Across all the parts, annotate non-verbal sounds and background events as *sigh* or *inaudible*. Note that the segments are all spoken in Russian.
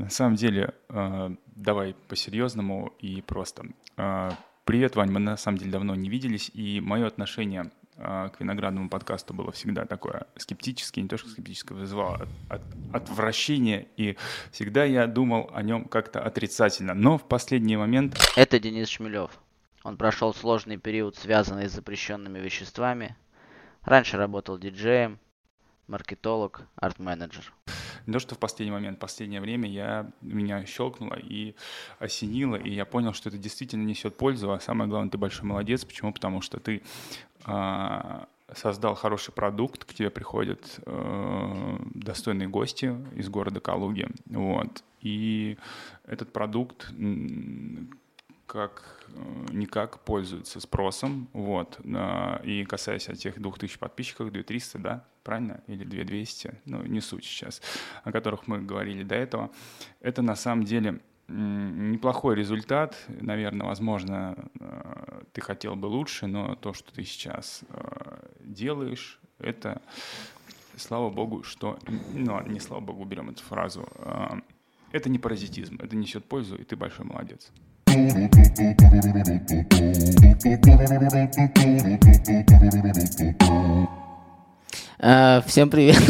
На самом деле, э, давай по-серьезному и просто. Э, привет, Вань, мы на самом деле давно не виделись, и мое отношение э, к виноградному подкасту было всегда такое скептическое, не то что скептическое, вызывало от, от, отвращение, и всегда я думал о нем как-то отрицательно. Но в последний момент... Это Денис Шмелев. Он прошел сложный период, связанный с запрещенными веществами. Раньше работал диджеем, маркетолог, арт-менеджер. Не то, что в последний момент, в последнее время я, меня щелкнуло и осенило, и я понял, что это действительно несет пользу, а самое главное, ты большой молодец. Почему? Потому что ты э, создал хороший продукт, к тебе приходят э, достойные гости из города Калуги, вот, и этот продукт как э, никак пользуется спросом, вот, и касаясь тех 2000 подписчиков, 2300, да, правильно, или 2200, ну, не суть сейчас, о которых мы говорили до этого, это на самом деле неплохой результат, наверное, возможно, э, ты хотел бы лучше, но то, что ты сейчас э, делаешь, это, слава богу, что, ну, не слава богу, берем эту фразу, это не паразитизм, это несет пользу, и ты большой молодец. А, всем привет.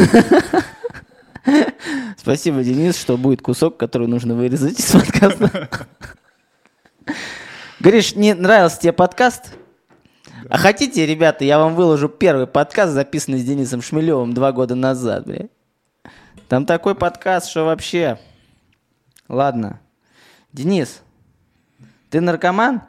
*laughs* Спасибо, Денис, что будет кусок, который нужно вырезать из подкаста. Говоришь, не нравился тебе подкаст? А хотите, ребята, я вам выложу первый подкаст, записанный с Денисом Шмелевым два года назад, бля. Там такой подкаст, что вообще... Ладно. Денис, ты наркоман?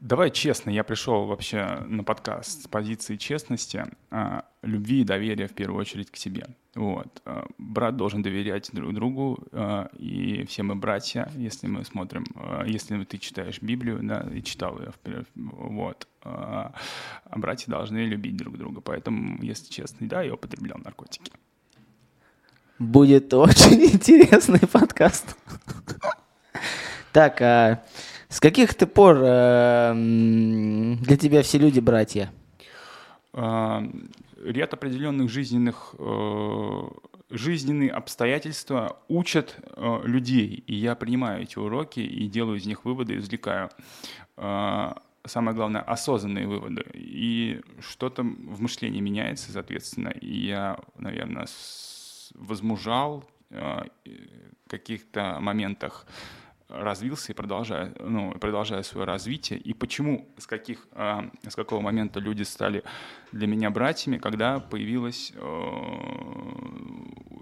Давай честно, я пришел вообще на подкаст с позиции честности, а, любви и доверия в первую очередь к себе. Вот. А, брат должен доверять друг другу, а, и все мы братья, если мы смотрим, если ты читаешь Библию, да, и читал ее, вот, братья должны любить друг друга. Поэтому, если честно, да, я употреблял наркотики. Будет очень *laughs* интересный подкаст. Так, а с каких ты пор э, для тебя все люди братья? А, ряд определенных жизненных э, жизненные обстоятельства учат э, людей, и я принимаю эти уроки и делаю из них выводы, извлекаю. Э, самое главное, осознанные выводы. И что-то в мышлении меняется, соответственно, и я, наверное, возмужал э, в каких-то моментах развился и продолжаю, ну, продолжаю свое развитие. И почему, с, каких, э, с какого момента люди стали для меня братьями, когда появилась, э,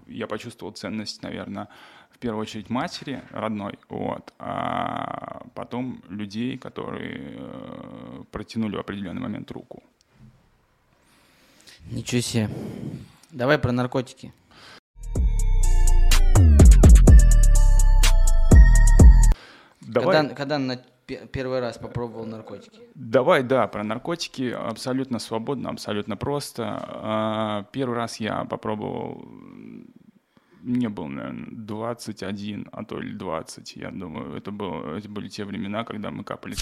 я почувствовал ценность, наверное, в первую очередь матери родной, вот, а потом людей, которые э, протянули в определенный момент руку. Ничего себе. Давай про наркотики. Давай. Когда, когда на первый раз попробовал наркотики? Давай, да, про наркотики абсолютно свободно, абсолютно просто. А, первый раз я попробовал, мне был, наверное, 21, а то или 20, я думаю. Это, было, это были те времена, когда мы капали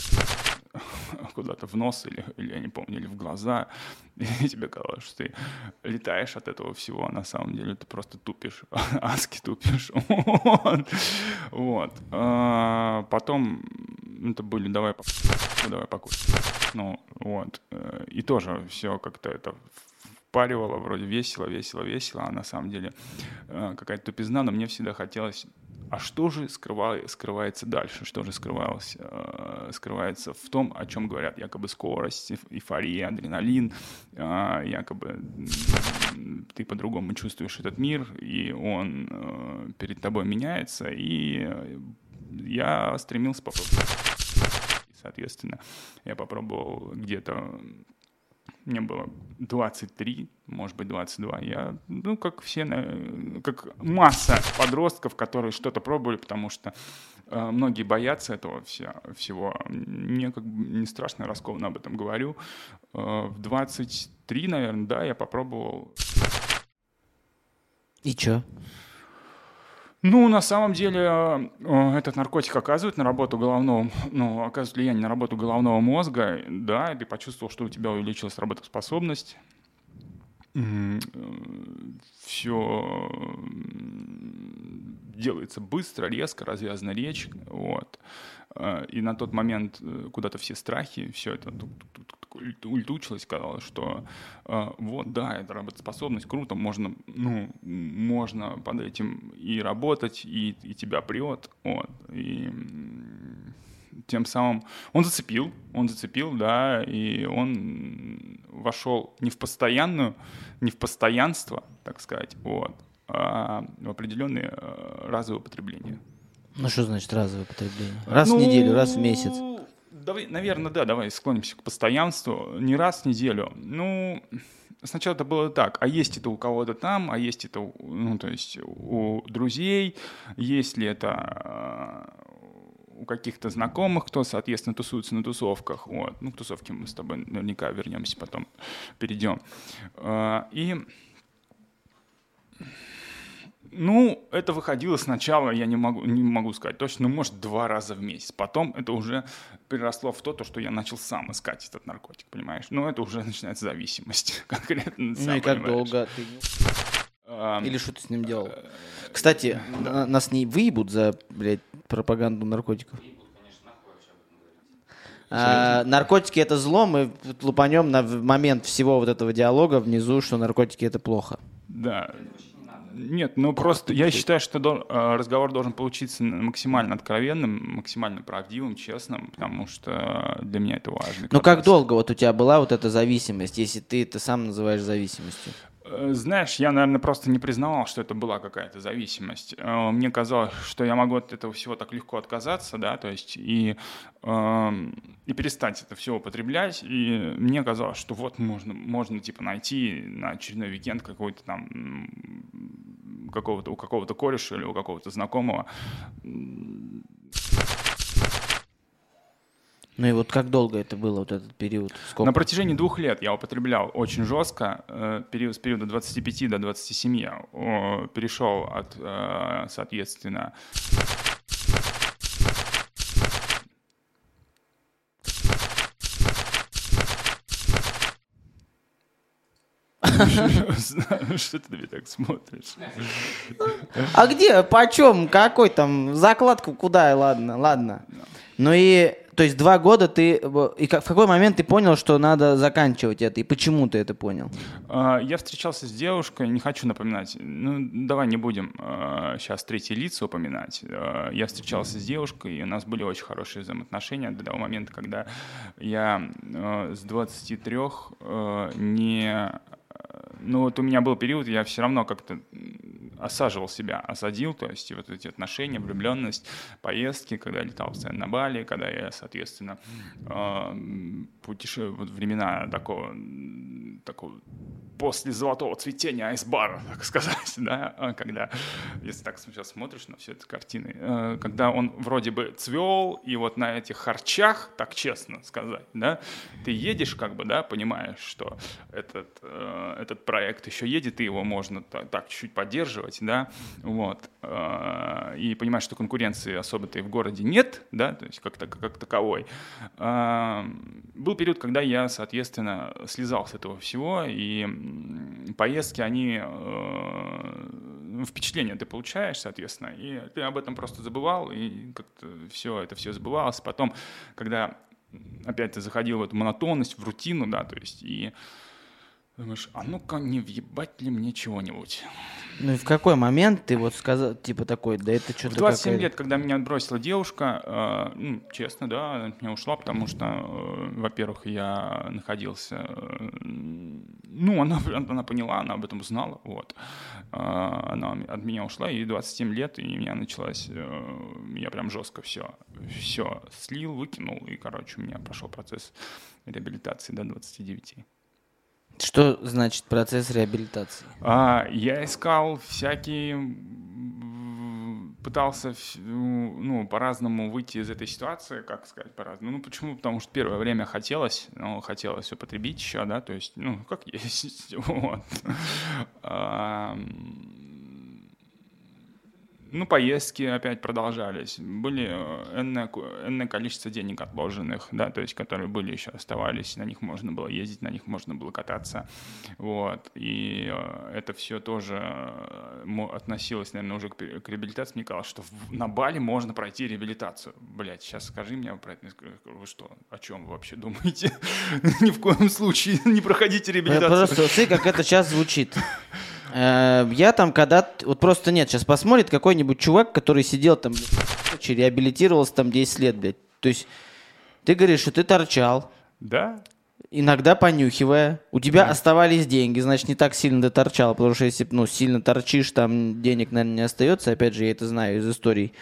*laughs* куда-то в нос или, или, я не помню, или в глаза, *laughs* и тебе казалось, что ты летаешь от этого всего, а на самом деле ты просто тупишь, *laughs* аски тупишь. вот. вот. А, потом это были давай, давай покушать. Ну, вот. Э, и тоже все как-то это впаривало, вроде весело, весело, весело, а на самом деле э, какая-то тупизна, но мне всегда хотелось а что же скрывает, скрывается дальше? Что же скрывалось, э, скрывается в том, о чем говорят якобы скорость, эйфория, адреналин, э, якобы ты по-другому чувствуешь этот мир, и он э, перед тобой меняется, и я стремился попробовать. Соответственно, я попробовал где-то мне было 23, может быть, 22. Я, ну, как все, как масса подростков, которые что-то пробовали, потому что э, многие боятся этого вся, всего. Мне как бы не страшно, раскованно об этом говорю. Э, в 23, наверное, да, я попробовал. И чё? Ну, на самом деле, э, этот наркотик оказывает на работу головного, ну, оказывает влияние на работу головного мозга, да, и ты почувствовал, что у тебя увеличилась работоспособность. Все делается быстро, резко, развязана речь, вот. Э, и на тот момент э, куда-то все страхи, все это ультучилось, казалось, что э, вот, да, это работоспособность, круто, можно, ну, можно под этим и работать, и, и тебя прет, вот, и тем самым он зацепил, он зацепил, да, и он вошел не в постоянную, не в постоянство, так сказать, вот, а в определенные разовые потребления. Ну что значит разовое потребление? Раз ну, в неделю, раз в месяц? Давай, наверное, да, давай склонимся к постоянству. Не раз в неделю. Ну, сначала это было так, а есть это у кого-то там, а есть это, ну, то есть у друзей, есть ли это э, у каких-то знакомых, кто, соответственно, тусуется на тусовках. Вот. Ну, к тусовке мы с тобой наверняка вернемся, потом перейдем. Э, и ну, это выходило сначала, я не могу, не могу сказать точно, ну, может, два раза в месяц. Потом это уже переросло в то, то, что я начал сам искать этот наркотик, понимаешь? Ну, это уже начинается зависимость *laughs* конкретно. Ну и как понимаешь. долго ты... Или что ты с ним делал? Э, Кстати, да. нас не выебут за, блядь, пропаганду наркотиков. А, наркотики это зло, мы лупанем на момент всего вот этого диалога внизу, что наркотики это плохо. Да. Нет, ну просто я считаю, что э, разговор должен получиться максимально откровенным, максимально правдивым, честным, потому что для меня это важно. Ну как долго вот у тебя была вот эта зависимость, если ты это сам называешь зависимостью? Э, знаешь, я, наверное, просто не признавал, что это была какая-то зависимость. Э, мне казалось, что я могу от этого всего так легко отказаться, да, то есть и, эм, и перестать это все употреблять. И мне казалось, что вот можно, можно типа найти на очередной уикенд какой-то там какого-то, у какого-то кореша или у какого-то знакомого ну и вот как долго это было, вот этот период? Сколько? На протяжении двух лет я употреблял очень жестко. Э, период, с периода 25 до 27 я перешел от, э, соответственно, *laughs* Что ты на меня так смотришь? А где, почем, какой там, закладку куда, ладно, ладно. Ну и то есть два года ты... И в какой момент ты понял, что надо заканчивать это? И почему ты это понял? А, я встречался с девушкой, не хочу напоминать. Ну, давай не будем сейчас а, третьи лица упоминать. А, я встречался с девушкой, и у нас были очень хорошие взаимоотношения до того момента, когда я с 23 не ну вот у меня был период, я все равно как-то осаживал себя, осадил, то есть вот эти отношения, влюбленность, поездки, когда я летал постоянно на Бали, когда я, соответственно, э, путеше... вот времена такого, такого после золотого цветения айсбара, так *laughs* сказать, да, а когда, если так сейчас смотришь на все эти картины, э, когда он вроде бы цвел, и вот на этих харчах, так честно сказать, да, ты едешь как бы, да, понимаешь, что этот, э, этот проект еще едет, и его можно так чуть-чуть поддерживать, да, вот, э, и понимаешь, что конкуренции особо-то и в городе нет, да, то есть как, -то, как таковой. Был период, когда я, соответственно, слезал с этого всего, и поездки, они э, впечатление ты получаешь, соответственно, и ты об этом просто забывал, и как-то все, это все забывалось. Потом, когда опять ты заходил в эту монотонность, в рутину, да, то есть, и думаешь, а ну-ка не въебать ли мне чего-нибудь? Ну и в какой момент ты вот сказал, типа такой, да это что-то... В 27 какая... лет, когда меня отбросила девушка, э, ну, честно, да, она от меня ушла, потому что, э, во-первых, я находился... Э, ну, она, *laughs* она поняла, она об этом узнала, вот. Э, она от меня ушла, и 27 лет, и у меня началась... Э, я прям жестко все, все слил, выкинул, и, короче, у меня прошел процесс реабилитации до 29. Что значит процесс реабилитации? А, я искал всякие, пытался ну, по-разному выйти из этой ситуации, как сказать по-разному. Ну, почему? Потому что первое время хотелось, ну, хотелось употребить еще, да, то есть, ну, как *laughs* есть, вот. Ну, поездки опять продолжались. Были э, энное, энное количество денег отложенных, да, то есть, которые были еще оставались, на них можно было ездить, на них можно было кататься, вот. И э, это все тоже э, относилось, наверное, уже к, реабилитации. Мне казалось, что на Бали можно пройти реабилитацию. Блять, сейчас скажи мне про это. Вы что, о чем вы вообще думаете? *laughs* Ни в коем случае не проходите реабилитацию. Просто как это сейчас звучит. Я там когда... Вот просто нет, сейчас посмотрит какой-нибудь чувак, который сидел там, блядь, реабилитировался там 10 лет, блядь. То есть ты говоришь, что ты торчал, Да, иногда понюхивая. У тебя оставались деньги, значит, не так сильно ты торчал, потому что если ну, сильно торчишь, там денег, наверное, не остается. Опять же, я это знаю из историй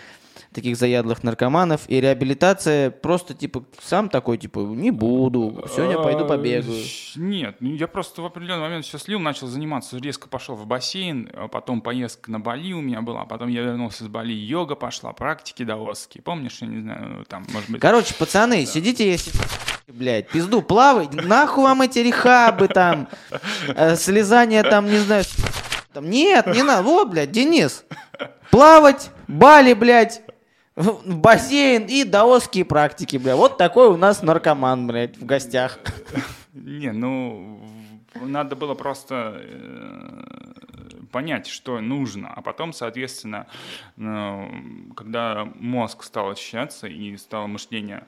таких заядлых наркоманов. И реабилитация просто, типа, сам такой, типа, не буду, сегодня пойду А, побегаю. Нет, ну, я просто в определенный момент все слил, начал заниматься, резко пошел в бассейн, а потом поездка на Бали у меня была, потом я вернулся с Бали, йога пошла, практики даосские. Помнишь, я не знаю, там, может быть... Короче, пацаны, сидите, если блядь, пизду, плавайте, нахуй вам эти рехабы там, э, слезание там, не знаю, там, нет, не надо, вот, блядь, Денис, плавать, Бали, блядь, бассейн и даосские практики, блядь, вот такой у нас наркоман, блядь, в гостях. Не, ну, надо было просто э, понять, что нужно, а потом, соответственно, ну, когда мозг стал очищаться и стало мышление,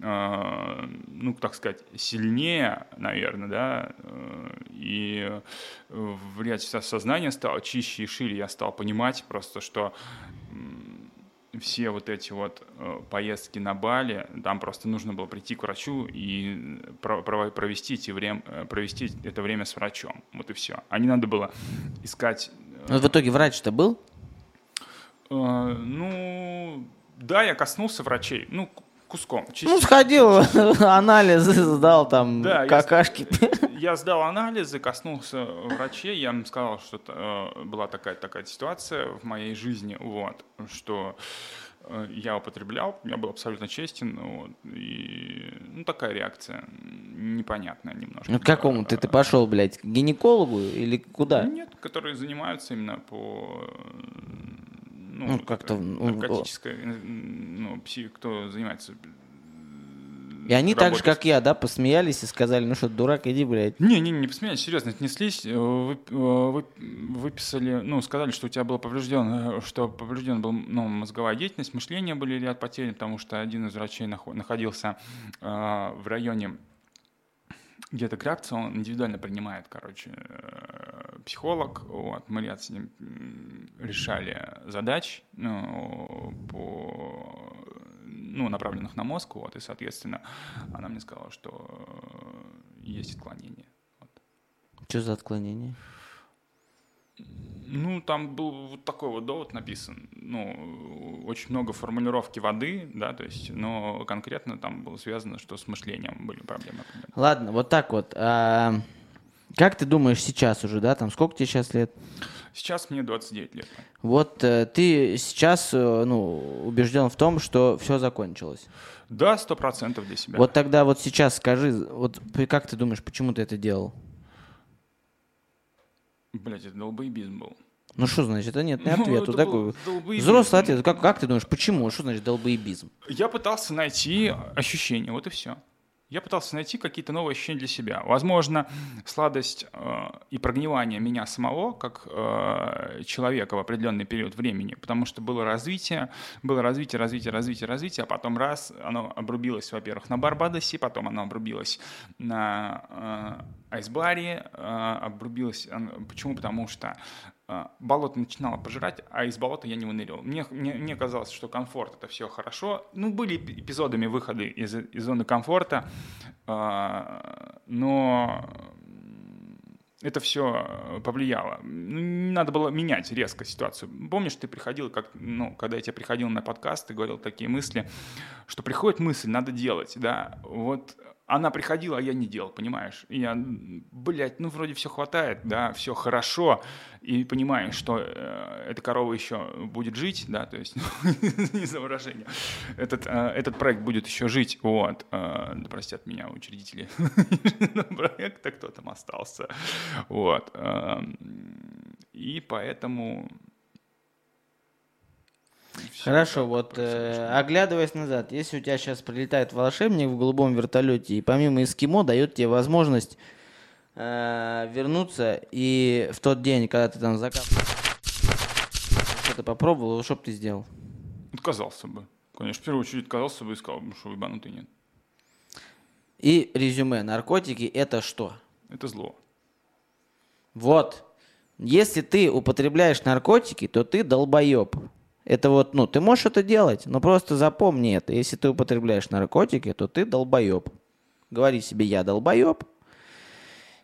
э, ну, так сказать, сильнее, наверное, да, э, и в ряд сознание стало чище и шире, я стал понимать просто, что все вот эти вот э, поездки на Бали, там просто нужно было прийти к врачу и про- провести, эти время, э, провести это время с врачом. Вот и все. А не надо было искать... э, Вот в итоге врач-то был? э, ну, да, я коснулся врачей. Ну, куском. Ну, сходил, *laughs* анализы сдал, там, Да, я- какашки. *laughs* Я сдал анализы, коснулся врачей, я им сказал, что э, была такая такая ситуация в моей жизни, вот, что э, я употреблял, я был абсолютно честен, вот, и ну такая реакция непонятная немножко. Ну, к какому ты, ты пошел, блядь, к гинекологу или куда? Нет, которые занимаются именно по ну, Ну, как-то, э, ну, э, ну, пси- кто занимается И они так же, как я, да, посмеялись и сказали, ну что, дурак, иди, блядь. Не, не, не посмеялись, серьезно, отнеслись, э, э, вып- выписали, ну, сказали, что у тебя был поврежден, э, что поврежден был, ну, мозговая деятельность, мышление были ряд потерь, потому что один из врачей нахо- находился э, в районе где-то Грабца, он индивидуально принимает, короче, э, психолог, вот, мы с ним решали задач, ну, по, ну, направленных на мозг, вот, и, соответственно, она мне сказала, что э, есть отклонение. Вот. Что за отклонение? Ну, там был вот такой вот довод написан. Ну, очень много формулировки воды, да, то есть, но конкретно там было связано, что с мышлением были проблемы. Ладно, вот так вот. а, как ты думаешь сейчас уже, да, там, сколько тебе сейчас лет? Сейчас мне 29 лет. Вот э, ты сейчас, э, ну, убежден в том, что все закончилось. Да, сто процентов для себя. Вот тогда вот сейчас скажи, вот как ты думаешь, почему ты это делал? Блять, это долбоебизм был. Ну что значит, это нет, не *laughs* Ну, ответ. был такой долбоебизм. взрослый ответ. Как, как ты думаешь, почему? Что значит долбоебизм? Я пытался найти ощущения, вот и все. Я пытался найти какие-то новые ощущения для себя. Возможно, сладость э, и прогнивание меня самого, как э, человека в определенный период времени, потому что было развитие, было развитие, развитие, развитие, развитие, а потом раз оно обрубилось, во-первых, на Барбадосе, потом оно обрубилось на э, Айсбаре, э, обрубилось, почему? Потому что болото начинало пожирать, а из болота я не выныривал. Мне, мне, мне казалось, что комфорт это все хорошо. Ну, были эпи- эпизодами выходы из, из зоны комфорта, а, но это все повлияло. Ну, Надо было менять резко ситуацию. Помнишь, ты приходил, как, ну, когда я тебе приходил на подкаст, ты говорил такие мысли, что приходит мысль, надо делать, да, вот она приходила, а я не делал, понимаешь? И я, блядь, ну вроде все хватает, да, все хорошо, и понимаешь, что э, эта корова еще будет жить, да, то есть, *laughs* не за выражение, этот, э, этот проект будет еще жить, вот, э, да простят меня учредители *laughs* проекта, кто там остался, вот, эм, и поэтому Хорошо, вот э, оглядываясь назад, если у тебя сейчас прилетает волшебник в голубом вертолете и помимо эскимо дает тебе возможность э, вернуться и в тот день, когда ты там закапывал, что-то попробовал, что бы ты сделал? Отказался бы. Конечно, в первую очередь отказался бы и сказал, бы, что ебанутый нет. И резюме. Наркотики это что? Это зло. Вот. Если ты употребляешь наркотики, то ты долбоеб. Это вот, ну, ты можешь это делать, но просто запомни это. Если ты употребляешь наркотики, то ты долбоеб. Говори себе, я долбоеб,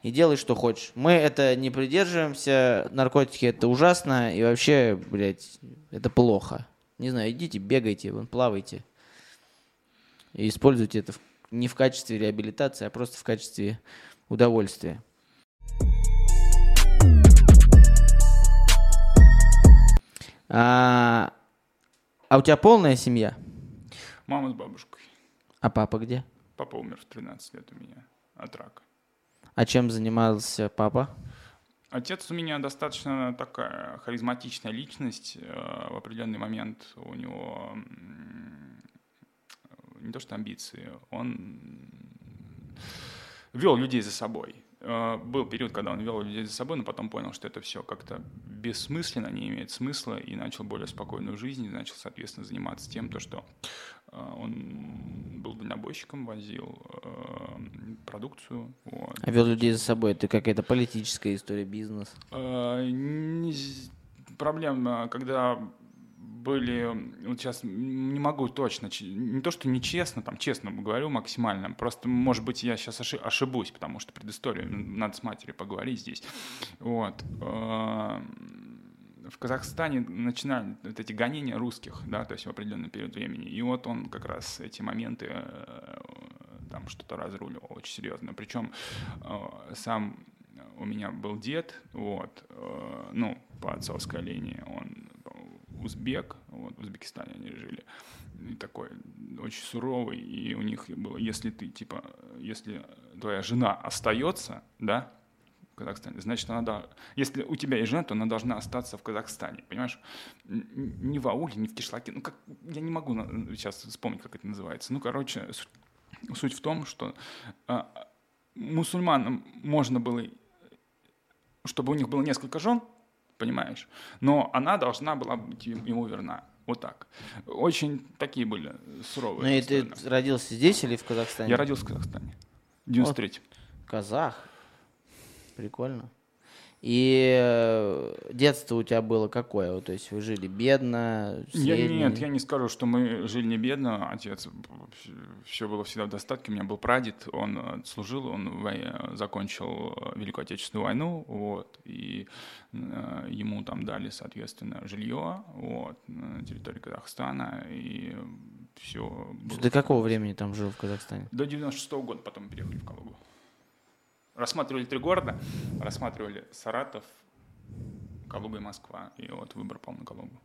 и делай, что хочешь. Мы это не придерживаемся, наркотики это ужасно, и вообще, блядь, это плохо. Не знаю, идите, бегайте, вон, плавайте. И используйте это в- не в качестве реабилитации, а просто в качестве удовольствия. А, а у тебя полная семья? Мама с бабушкой. А папа где? Папа умер в 13 лет у меня от рака. А чем занимался папа? Отец у меня достаточно такая харизматичная личность. Э, В определенный момент у него не то что амбиции, он вел людей за собой. Э, Был период, когда он вел людей за собой, но потом понял, что это все как-то бессмысленно, не имеет смысла, и начал более спокойную жизнь, и начал, соответственно, заниматься тем, то, что э, он был дальнобойщиком, возил э, продукцию. вот. А вел людей за собой. Это какая-то политическая история, бизнес. Проблема, когда были, вот сейчас не могу точно, не то, что нечестно, там, честно говорю максимально, просто, может быть, я сейчас ошибусь, потому что предысторию надо с матерью поговорить здесь. Вот. Э, В Казахстане начинали вот эти гонения русских, да, то есть в определенный период времени, и вот он как раз эти моменты э, там что-то разруливал очень серьезно. Причем э, сам у меня был дед, вот, ну, по отцовской линии, он узбек, вот, в Узбекистане они жили, и такой очень суровый, и у них было, если ты, типа, если твоя жена остается, да, в Казахстане, значит, она, да, если у тебя есть жена, то она должна остаться в Казахстане, понимаешь? Не в ауле, не в кишлаке, ну, как, я не могу сейчас вспомнить, как это называется, ну, короче, суть в том, что а, мусульманам можно было, чтобы у них было несколько жен, понимаешь, но она должна была быть ему верна. Вот так. Очень такие были суровые. Ну и ты родился здесь или в Казахстане? Я родился в Казахстане. В 93 Казах. Прикольно. И э, детство у тебя было какое? То есть вы жили бедно, Я, нет, я не скажу, что мы жили не бедно. Отец, все было всегда в достатке. У меня был прадед, он э, служил, он закончил э, Великую Отечественную войну, вот, и ему там дали, соответственно, жилье, вот, на территории Казахстана, и все. До какого времени там жил в Казахстане? До 96 года потом переехали в Калугу. Рассматривали три города, рассматривали Саратов, Калуга и Москва, и вот выбор пал на Калугу.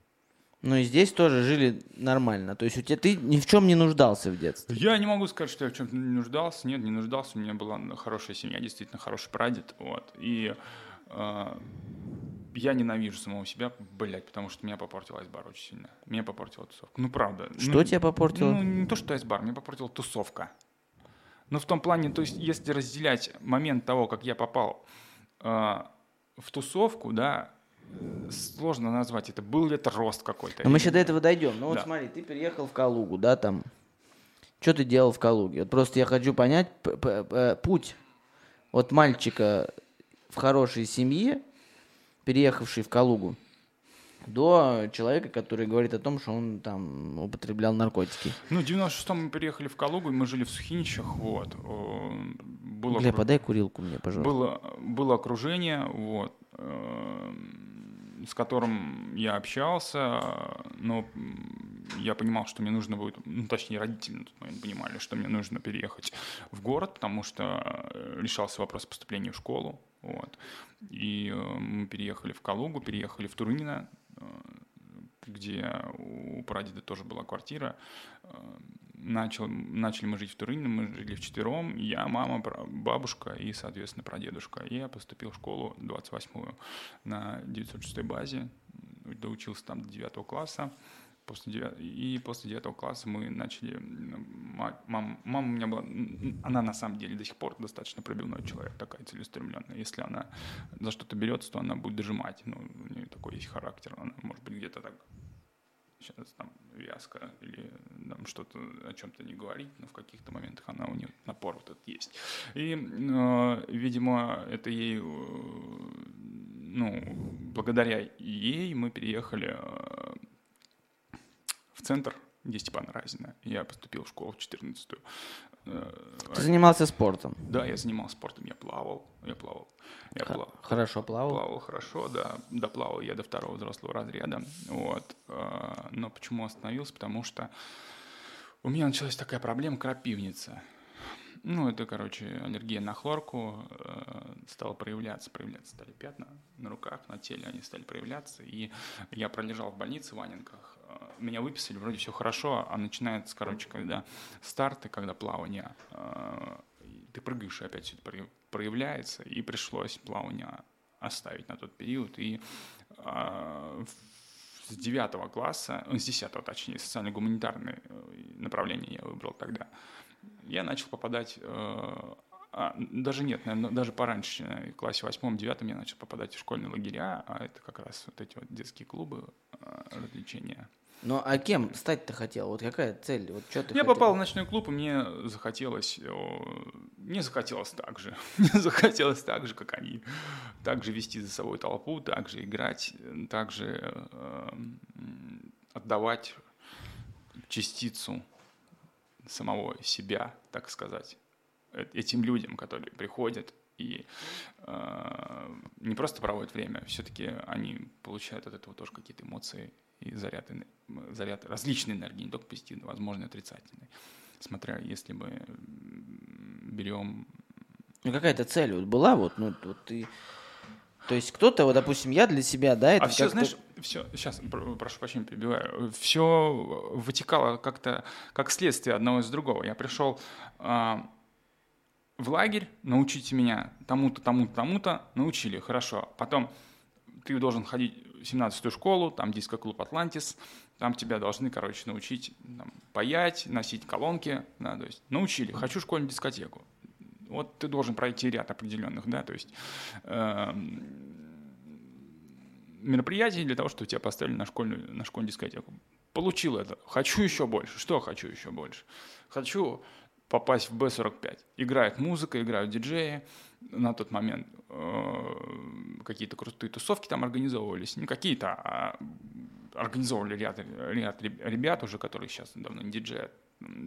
Ну и здесь тоже жили нормально. То есть у тебя ты ни в чем не нуждался в детстве. Я не могу сказать, что я в чем-то не нуждался. Нет, не нуждался. У меня была хорошая семья, действительно хороший прадед. Вот. И э, я ненавижу самого себя, блядь, потому что меня попортил айсбар очень сильно. Меня попортила тусовка. Ну, правда. Что Ну, тебя попортило? Ну, не то, что айсбар, меня попортила тусовка. Ну, в том плане, то есть, если разделять момент того, как я попал э, в тусовку, да, э, сложно назвать это. Был ли это рост какой-то? Но мы еще до этого дойдем. Ну вот Да. смотри, ты переехал в Калугу, да, там. Что ты делал в Калуге? Вот просто я хочу понять п- путь от мальчика в хорошей семье, переехавший в Калугу, до человека, который говорит о том, что он там употреблял наркотики. Ну, в 96-м мы переехали в Калугу, и мы жили в Сухиничах, вот. Было, Бля, подай курилку мне, пожалуйста. было, было окружение, вот, э, с которым я общался, но я понимал, что мне нужно будет, ну, точнее, родители на тот момент понимали, что мне нужно переехать в город, потому что э, решался вопрос поступления в школу, вот. И э, мы переехали в Калугу, переехали в Турунино, э, где у прадеда тоже была квартира. Э, Начал, начали мы жить в Турине, мы жили вчетвером, я, мама, бабушка и, соответственно, прадедушка. И я поступил в школу 28-ю на 906 базе, доучился там до 9 класса. После девят... И после девятого класса мы начали... Мама, мама у меня была... Она на самом деле до сих пор достаточно пробивной человек, такая целеустремленная. Если она за что-то берется, то она будет дожимать. Ну, у нее такой есть характер. Она, может быть, где-то так сейчас там вязко или там что-то о чем-то не говорить, но в каких-то моментах она у нее напор вот этот есть. И, э, видимо, это ей, э, ну, благодаря ей мы переехали э, в центр, где Степан Разина. Я поступил в школу в 14-ю. Ты занимался спортом? Да, я занимался спортом, я плавал, я плавал. Я Х- плавал. Хорошо плавал? Плавал хорошо, да. Доплавал я до второго взрослого разряда. Вот. А, но почему остановился? Потому что у меня началась такая проблема крапивница. Ну, это, короче, аллергия на хлорку э, стала проявляться, проявляться стали пятна на руках, на теле они стали проявляться, и я пролежал в больнице в Ваненках, э, меня выписали, вроде все хорошо, а начинается, короче, когда старты, когда плавание, э, ты прыгаешь, и опять все это проявляется, и пришлось плавание оставить на тот период, и э, с девятого класса, с десятого точнее, социально-гуманитарное направление я выбрал тогда, я начал попадать, э, а, даже нет, наверное, даже пораньше, в классе восьмом, девятом я начал попадать в школьные лагеря, а это как раз вот эти вот детские клубы, э, развлечения. Ну, а кем стать-то хотел? Вот какая цель? Вот что ты я хотел? попал в ночной клуб, и мне захотелось, мне захотелось так же, *laughs* мне захотелось так же, как они, так же вести за собой толпу, так же играть, так же э, отдавать частицу самого себя, так сказать, э, этим людям, которые приходят и э, не просто проводят время, все-таки они получают от этого тоже какие-то эмоции и заряд, заряд различной энергии, не только позитивной, возможно, и отрицательной. Смотря, если мы берем... Ну, какая-то цель вот была, вот, ну, вот ты то есть кто-то, вот, допустим, я для себя, да, это А все, знаешь, все, сейчас, прошу прощения, перебиваю, все вытекало как-то, как следствие одного из другого. Я пришел а, в лагерь, научите меня тому-то, тому-то, тому-то, научили, хорошо. Потом ты должен ходить 17-ю школу, там диско-клуб «Атлантис», там тебя должны, короче, научить там, паять, носить колонки, да, то есть научили, хочу школьную дискотеку вот ты должен пройти ряд определенных, да, то есть э, мероприятий для того, чтобы тебя поставили на школьную, на школьную дискотеку. Получил это. Хочу еще больше. Что хочу еще больше? Хочу попасть в Б-45. Играет музыка, играют диджеи. На тот момент э, какие-то крутые тусовки там организовывались. Не какие-то, а организовывали ряд, ряд ребят уже, которые сейчас давно не диджеи,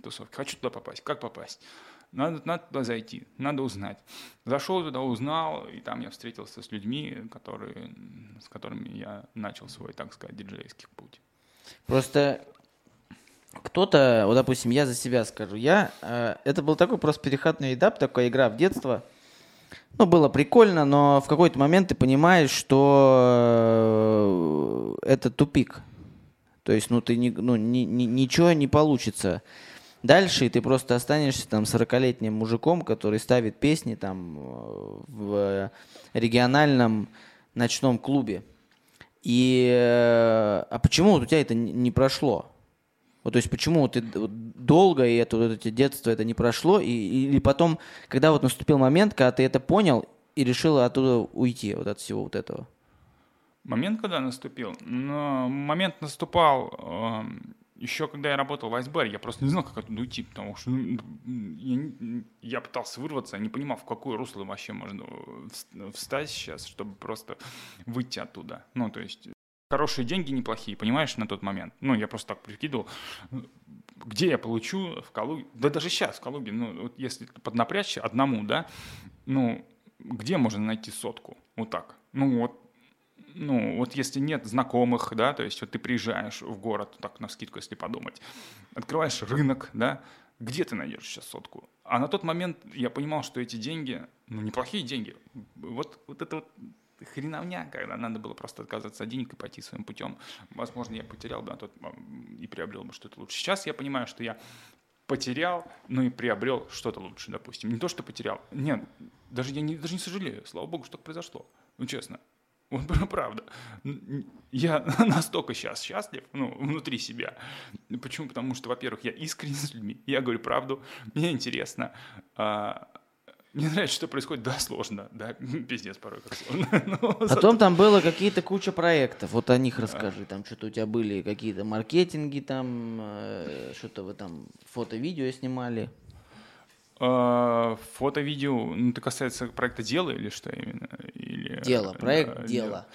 тусовки. Хочу туда попасть. Как попасть? Надо, надо туда зайти, надо узнать. Зашел туда, узнал, и там я встретился с людьми, которые, с которыми я начал свой, так сказать, диджейский путь. Просто кто-то, вот, допустим, я за себя скажу, я, э, это был такой просто переходный этап, такая игра в детство. Ну, было прикольно, но в какой-то момент ты понимаешь, что э, это тупик. То есть, ну, ты не, ну, ни, ни, ничего не получится дальше, и ты просто останешься там 40-летним мужиком, который ставит песни там э, в региональном ночном клубе. И э, а почему у тебя это не прошло? Вот, то есть почему ты долго и это вот эти детство это не прошло, и, или потом, когда вот наступил момент, когда ты это понял и решил оттуда уйти, вот от всего вот этого? Момент, когда наступил? Но момент наступал э, еще когда я работал в Айсбаре, я просто не знал, как оттуда уйти, потому что ну, я, я пытался вырваться, не понимал, в какое русло вообще можно встать сейчас, чтобы просто выйти оттуда. Ну, то есть хорошие деньги неплохие, понимаешь, на тот момент. Ну, я просто так прикидывал, где я получу в Калуге, да даже сейчас в Калуге, ну, вот если поднапрячься одному, да, ну, где можно найти сотку? Вот так. Ну, вот ну, вот если нет знакомых, да, то есть вот ты приезжаешь в город, так на скидку, если подумать, открываешь рынок, да, где ты найдешь сейчас сотку? А на тот момент я понимал, что эти деньги, ну, неплохие деньги. Вот, вот это вот хреновня, когда надо было просто отказаться от денег и пойти своим путем. Возможно, я потерял бы на тот и приобрел бы что-то лучше. Сейчас я понимаю, что я потерял, ну и приобрел что-то лучше, допустим. Не то, что потерял. Нет, даже я не, даже не сожалею. Слава богу, что так произошло. Ну, честно. Вот *laughs* правда. Я *laughs* настолько сейчас счастлив, ну, внутри себя. Почему? Потому что, во-первых, я искренне с людьми, я говорю правду, мне интересно. А, мне нравится, что происходит, да, сложно, да, *laughs* пиздец порой как сложно. *laughs* Но Потом там было какие-то куча проектов, вот о них расскажи, там что-то у тебя были какие-то маркетинги, там э, что-то вы там фото-видео снимали. А, Фото, видео, ну, это касается проекта дела или что именно? Или, дело, э, проект да, дела.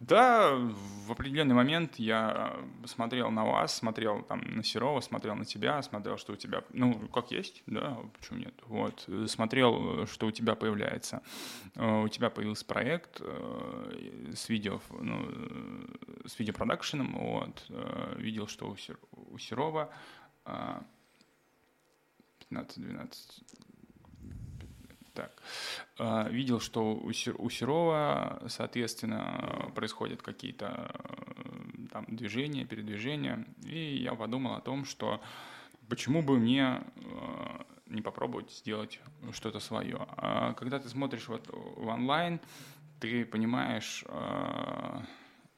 Да, в определенный момент я смотрел на вас, смотрел там на Серова, смотрел на тебя, смотрел, что у тебя, ну, как есть, да, почему нет, вот, смотрел, что у тебя появляется. Э, у тебя появился проект э, с видео, ну, с видеопродакшеном, вот, видел, что у Серова а, 15, 12. Так. А, видел, что у Серова, соответственно, происходят какие-то э, там движения, передвижения. И я подумал о том, что почему бы мне э, не попробовать сделать что-то свое. А когда ты смотришь вот в онлайн, ты понимаешь, э,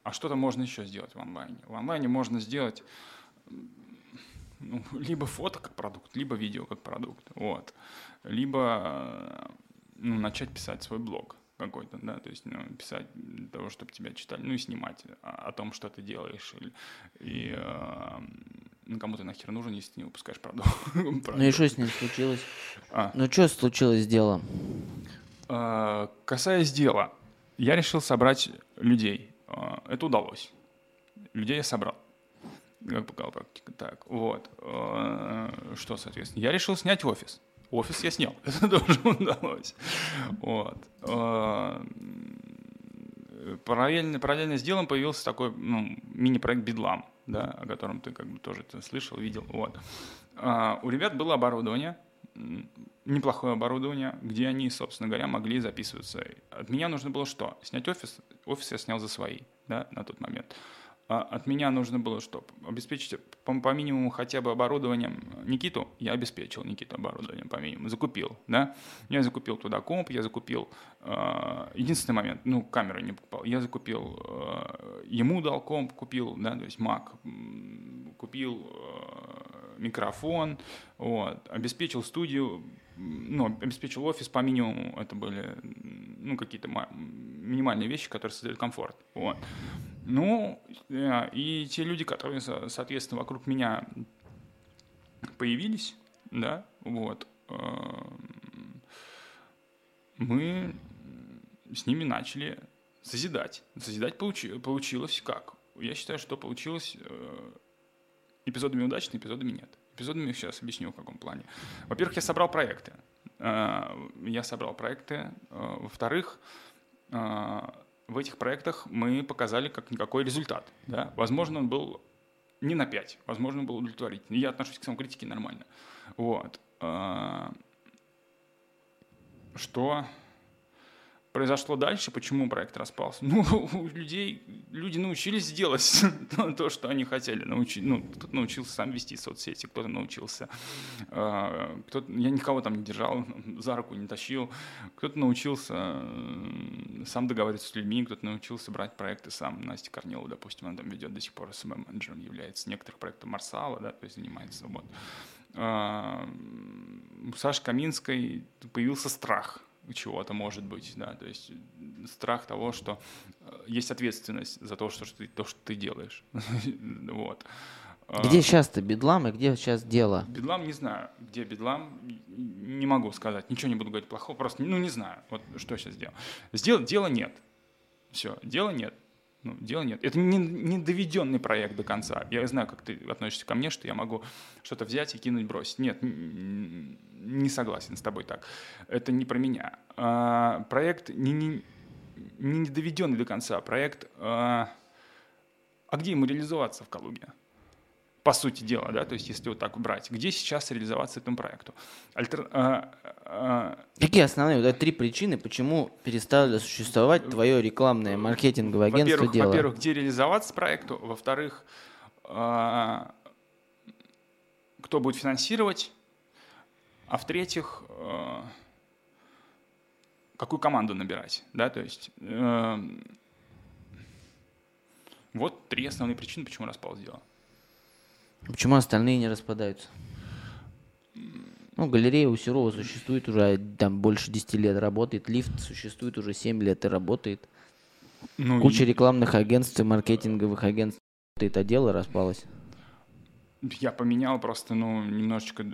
а что-то можно еще сделать в онлайне. В онлайне можно сделать ну, *laughs* либо фото как продукт, либо видео как продукт, вот, либо ну, начать писать свой блог какой-то, да, то есть ну, писать для того, чтобы тебя читали, ну и снимать о, о том, что ты делаешь, и, и э, ну, кому ты нахер нужен, если ты не выпускаешь продукт. *laughs* Ну и что с ним случилось? А. Ну что случилось с делом? Э, касаясь дела, я решил собрать людей. Э, это удалось. Людей я собрал как показала практика. Так, вот. Э, что, соответственно? Я решил снять офис. Офис я снял. *laughs* Это тоже удалось. Вот. Э, параллельно, параллельно с делом появился такой ну, мини-проект Бедлам, да, о котором ты как бы тоже слышал, видел. Вот. А, у ребят было оборудование, неплохое оборудование, где они, собственно говоря, могли записываться. От меня нужно было что? Снять офис. Офис я снял за свои, да, на тот момент. А от меня нужно было что? Обеспечить по, по минимуму хотя бы оборудованием Никиту. Я обеспечил Никиту оборудованием по минимуму. Закупил, да? Я закупил туда комп, я закупил... Э, единственный момент, ну, камеру не покупал. Я закупил... Э, ему дал комп, купил, да, то есть Mac. Купил э, микрофон, вот. Обеспечил студию, ну, обеспечил офис по минимуму. Это были, ну, какие-то минимальные вещи, которые создают комфорт, вот. Ну, э, и те люди, которые, соответственно, вокруг меня появились, да, вот, э, мы с ними начали созидать. Созидать получи, получилось как? Я считаю, что получилось э, эпизодами удачно, эпизодами нет. Эпизодами сейчас объясню в каком плане. Во-первых, я собрал проекты. Я собрал проекты. Во-вторых, в этих проектах мы показали как никакой результат. Да? Возможно, он был не на 5, возможно, был удовлетворительный. Я отношусь к самокритике нормально. Вот. А, что произошло дальше, почему проект распался? *laughs* Ну, у людей, люди научились делать *laughs* то, что они хотели. Научи, ну, кто-то научился сам вести соцсети, кто-то научился, э, кто я никого там не держал, *laughs* за руку не тащил, кто-то научился сам договариваться с людьми, кто-то научился брать проекты сам. Настя Корнилова, допустим, она там ведет до сих пор СММ-менеджером, является некоторых проектов Марсала, да, то есть занимается. Вот. Э, у Саши Каминской появился страх – чего-то может быть, да, то есть страх того, что э, есть ответственность за то, что, что ты, то, что ты делаешь, *laughs* вот. Где сейчас-то бедлам и где сейчас дело? Бедлам не знаю, где бедлам, не могу сказать, ничего не буду говорить плохого, просто, ну, не знаю, вот что сейчас сделал. Сдел, дела нет, все, дела нет, ну, дела нет. Это не, не доведенный проект до конца. Я знаю, как ты относишься ко мне, что я могу что-то взять и кинуть, бросить. Нет, не согласен с тобой так. Это не про меня. А, проект не, не, не доведенный до конца. Проект, а, а где ему реализоваться в Калуге? По сути дела, да, то есть если вот так брать, где сейчас реализоваться этому проекту? Альтер... А, а... Какие основные вот, три причины, почему перестало существовать твое рекламное маркетинговое агентство во-первых, дело? Во-первых, где реализоваться проекту, во-вторых, а, кто будет финансировать, а в-третьих, э, какую команду набирать, да, то есть э, Вот три основные причины, почему распал дела. Почему остальные не распадаются? Ну, галерея у Серова существует уже там больше 10 лет работает, лифт существует уже 7 лет и работает. Ну, Куча и рекламных агентств и маркетинговых агентств. Это дело распалось. Я поменял просто, ну, немножечко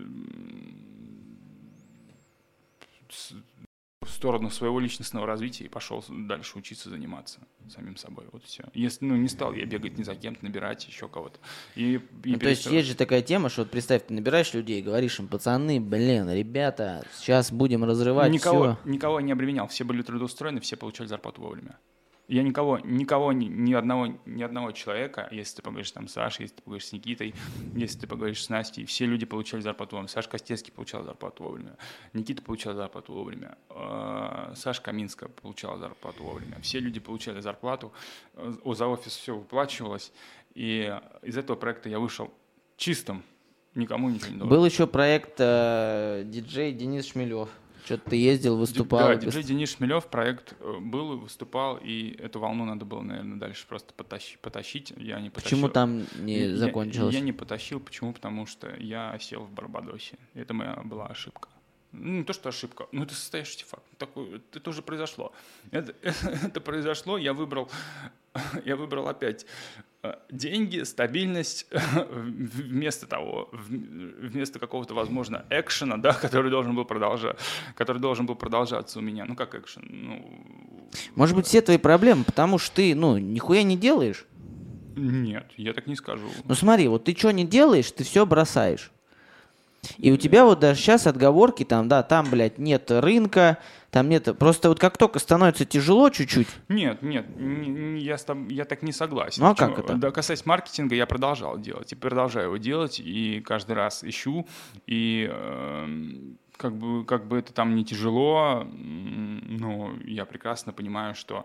сторону своего личностного развития и пошел дальше учиться заниматься самим собой. Вот все. Если, ну, не стал я бегать ни за кем-то, набирать еще кого-то. И, и Ну, то есть есть же такая тема, что вот представь, ты набираешь людей, говоришь им, пацаны, блин, ребята, сейчас будем разрывать никого, все. никого не обременял, все были трудоустроены, все получали зарплату вовремя. Я никого, никого, ни, одного, ни одного человека, если ты поговоришь там с Сашей, если ты поговоришь с Никитой, если ты поговоришь с Настей, все люди получали зарплату вовремя. Саша Костецкий получал зарплату вовремя, Никита получал зарплату вовремя, э, Саша Каминская получала зарплату вовремя. Все люди получали зарплату, э, за офис все выплачивалось, и из этого проекта я вышел чистым, никому ничего не должен. Был еще проект э, диджей Денис Шмелев. Что-то ты ездил, выступал. Да, диджей Денис Шмелев проект э, был, выступал, и эту волну надо было, наверное, дальше просто потащить. потащить. Я не потащил. Почему там не Я- закончилось? Я, не потащил. Почему? Потому что я сел в Барбадосе. Это моя была ошибка. Ну, не то, что ошибка, но это состоящийся факт. Такой, это уже произошло. Это, *laughs* это произошло, я выбрал, *laughs* я выбрал опять э, деньги, стабильность *laughs* вместо того, вместо какого-то, возможно, экшена, да, *laughs* который должен был продолжать, который должен был продолжаться у меня. Ну, как экшен? Ну, Может быть, все твои проблемы, потому что ты, ну, нихуя не делаешь. нет, я так не скажу. Ну смотри, вот ты что не делаешь, ты все бросаешь. И у тебя вот даже сейчас отговорки там, да, там, блядь, нет рынка, там нет... Просто вот как только становится тяжело чуть-чуть, Нет, нет, не- не- я, тоб- я так не согласен. Ну, а Почему? как это? Да, касаясь маркетинга, я продолжал делать и продолжаю его делать, и каждый раз ищу, и эм, как бы, как бы это там не тяжело, но я прекрасно понимаю, что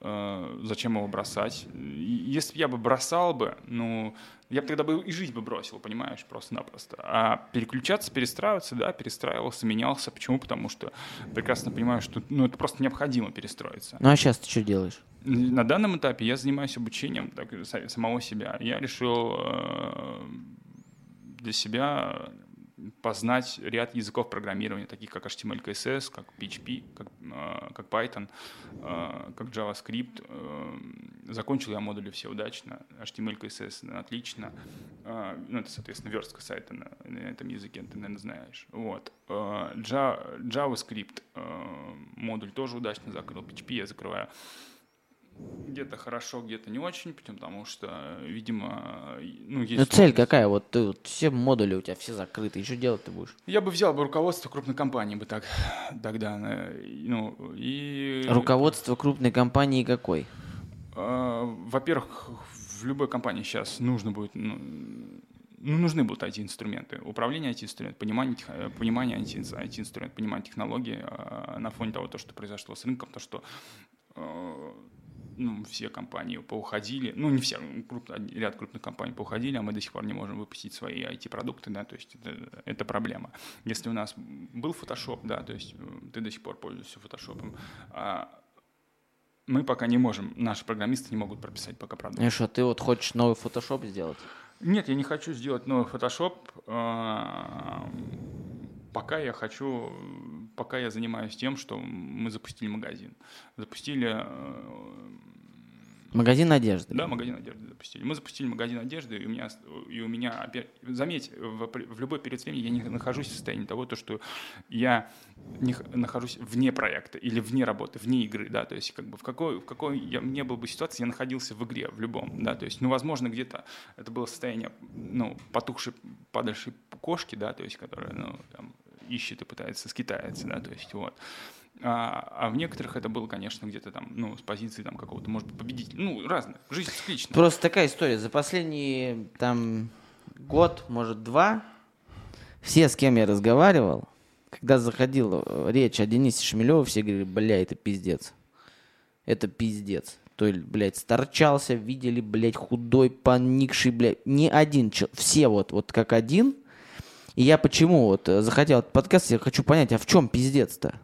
э, зачем его бросать. Если бы я бы бросал бы, ну, я бы тогда бы и жизнь бы бросил, понимаешь, просто-напросто. А переключаться, перестраиваться, да, перестраивался, менялся. Почему? Потому что прекрасно понимаю, что ну, это просто необходимо перестроиться. ну а сейчас ты что делаешь? На данном этапе я занимаюсь обучением так, са- самого себя. Я решил э, для себя познать ряд языков программирования, таких как HTML, CSS, как PHP, как, э, как Python, э, как JavaScript. Э, Закончил я модули все удачно. HTML, CSS отлично. Э, Ну, это, соответственно, верстка сайта на, на этом языке, ты, наверное, знаешь. Вот. Э, Java- JavaScript э, модуль тоже удачно закрыл. PHP я закрываю где-то хорошо, где-то не очень, потому что, видимо, ну, есть... Ну цель какая? Вот ты вот все модули у тебя все закрыты, что делать ты будешь? Я бы взял бы руководство крупной компании бы так тогда, ну, и... Руководство крупной компании какой? э, во-первых, в любой компании сейчас нужно будет, ну, ну, нужны будут IT-инструменты. Управление IT-инструмент, понимание, э, понимание IT-инструмент, понимание технологий э, на фоне того, то, что произошло с рынком, то, что э, ну, все компании поуходили, ну, не все, круп- ряд крупных компаний поуходили, а мы до сих пор не можем выпустить свои IT-продукты, да, то есть это, это проблема. Если у нас был Photoshop, да, то есть э, ты до сих пор пользуешься Photoshop, а мы пока не можем, наши программисты не могут прописать пока продукт. И что, ты вот хочешь новый фотошоп сделать? Нет, я не хочу сделать новый Photoshop. а, Пока я хочу, пока я занимаюсь тем, что мы запустили магазин. Запустили, э, Магазин одежды. да, магазин одежды запустили. Мы запустили магазин одежды, и у меня, и у меня опять, заметь, в, в любой период времени я не нахожусь в состоянии того, то, что я не нахожусь вне проекта или вне работы, вне игры, да, то есть как бы в какой, в какой я не был бы ситуации, я находился в игре, в любом, да, то есть, ну, возможно, где-то это было состояние, ну, потухшей, падальшей кошки, да, то есть, которая, ну, там, ищет и пытается скитается, да, то есть, вот. А, а в некоторых это было, конечно, где-то там, ну, с позиции там какого-то, может быть, победителя, ну, разных, жизнь циклична. Просто такая история. За последний там год, может, два, все, с кем я разговаривал, когда заходила э, речь о Денисе Шмелеве, все говорили, бля, это пиздец. Это пиздец. То есть, блядь, сторчался, видели, блядь, худой, поникший, блядь. Не один, чел- все вот, вот как один. И я почему вот э, захотел этот подкаст, я хочу понять, а в чем пиздец-то?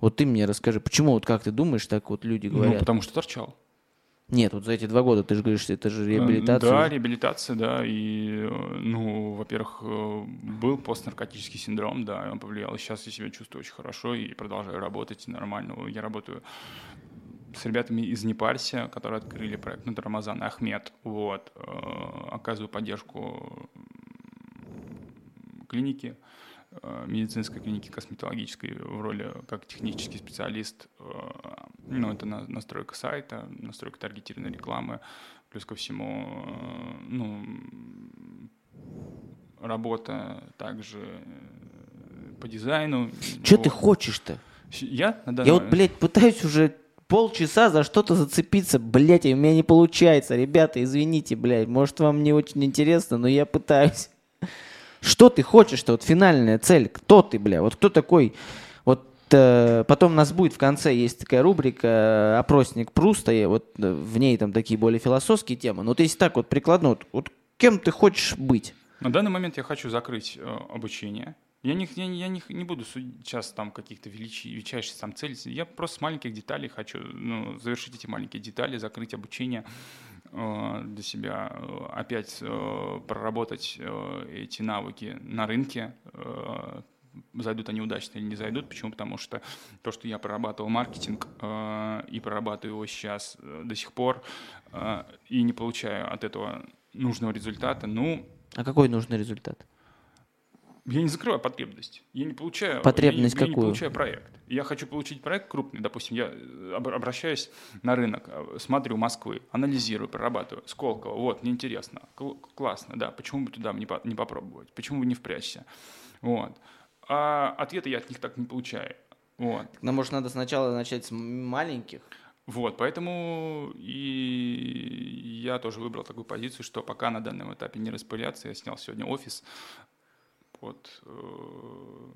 Вот ты мне расскажи, почему вот как ты думаешь, так вот люди Ну, говорят? потому что торчал. Нет, вот за эти два года ты же говоришь, это же реабилитация. Да, реабилитация, да. И, э, ну, во-первых, э, был постнаркотический синдром, да, он повлиял. Сейчас я себя чувствую очень хорошо и продолжаю работать нормально. Я работаю с ребятами из Непальси, которые открыли проект, ну, это Рамазан Ахмед, вот, э, оказываю поддержку клиники, медицинской клиники косметологической в роли как технический специалист. Ну, это настройка сайта, настройка таргетированной рекламы, плюс ко всему, ну, работа также по дизайну. Что ты хочешь-то? Я? Я вот, блядь, пытаюсь уже полчаса за что-то зацепиться, блядь, и у меня не получается. Ребята, извините, блядь, может вам не очень интересно, но я пытаюсь. Что ты хочешь-то? Вот финальная цель. Кто ты, бля? Вот кто такой? Вот э, потом у нас будет в конце есть такая рубрика э, «Опросник Пруста», и вот э, в ней там такие более философские темы. Но вот если так вот прикладно, вот, вот кем ты хочешь быть? На данный момент я хочу закрыть э, обучение. Я не, я, я не, не буду сейчас там каких-то величи, величайших там целей. Я просто с маленьких деталей хочу ну, завершить эти маленькие детали, закрыть обучение, для себя э, опять э, проработать эти навыки на рынке, зайдут они удачно или не зайдут. Почему? Потому что то, что я прорабатывал маркетинг и прорабатываю его сейчас до сих пор, и не получаю от этого нужного результата, ну... А какой нужный результат? Я не закрываю потребность. Я не получаю... Потребность я, какую? Я не получаю проект. Я хочу получить проект крупный. Допустим, я э, обращаюсь на рынок, э, смотрю Москвы, анализирую, прорабатываю. Сколково, вот, мне интересно. Классно, да. Почему бы туда не, по, не попробовать? Почему бы не впрячься? Вот. А ответа я от них так не получаю. Вот. Но, может, надо сначала начать с маленьких? Вот, поэтому и я тоже выбрал такую позицию, что пока на данном этапе не распыляться, я снял сегодня офис, под э,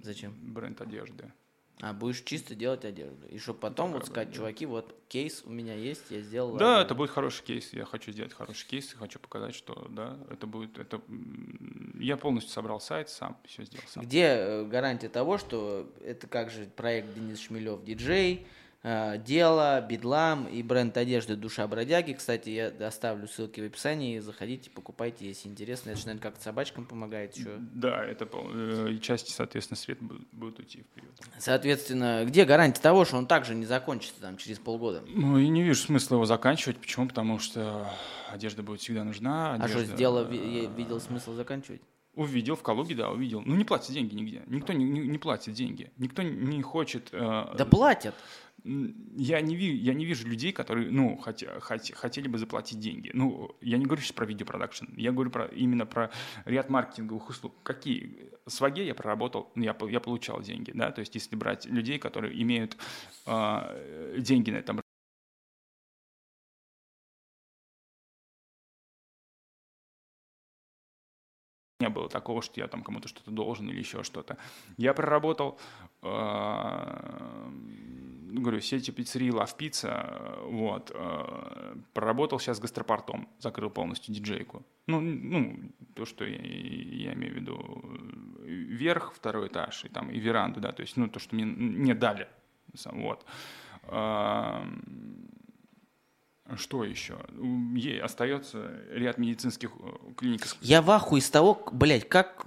Зачем? бренд одежды. А, будешь чисто делать одежду. И чтобы потом да, вот сказать, да. чуваки, вот кейс у меня есть, я сделал. Да, одежду. это будет хороший кейс. Я хочу сделать хороший кейс хочу показать, что да, это будет. Это... Я полностью собрал сайт сам, все сделал сам. Где э, гарантия того, что это как же проект Денис Шмелев, диджей, дело, Бедлам и бренд одежды Душа Бродяги. Кстати, я оставлю ссылки в описании. Заходите, покупайте, если интересно. Это же, наверное, как-то собачкам помогает еще. Да, это э, части, соответственно, свет будут уйти вперед. Соответственно, где гарантия того, что он также не закончится там через полгода? Ну, я не вижу смысла его заканчивать. Почему? Потому что одежда будет всегда нужна. Одежда... А что, сделал, я видел смысл заканчивать? Увидел в Калуге, да, увидел. Ну, не платят деньги нигде. Никто не, не, не платит деньги. Никто не хочет... Э, да платят я не, вижу, я не вижу людей, которые, ну, хотя, хот, хотели бы заплатить деньги. Ну, я не говорю сейчас про видеопродакшн, я говорю про, именно про ряд маркетинговых услуг. Какие? С Ваге я проработал, ну, я, я получал деньги, да, то есть если брать людей, которые имеют э, деньги на этом не было такого, что я там кому-то что-то должен или еще что-то. Я проработал э, говорю, сети пиццерии Love Pizza, вот, э, проработал сейчас гастропортом, закрыл полностью диджейку. Ну, ну то, что я, я имею в виду, верх, второй этаж, и там, и веранду, да, то есть, ну, то, что мне не дали, вот. Что еще? Ей остается ряд медицинских э, клиник. Я в ахуе из того, блядь, как,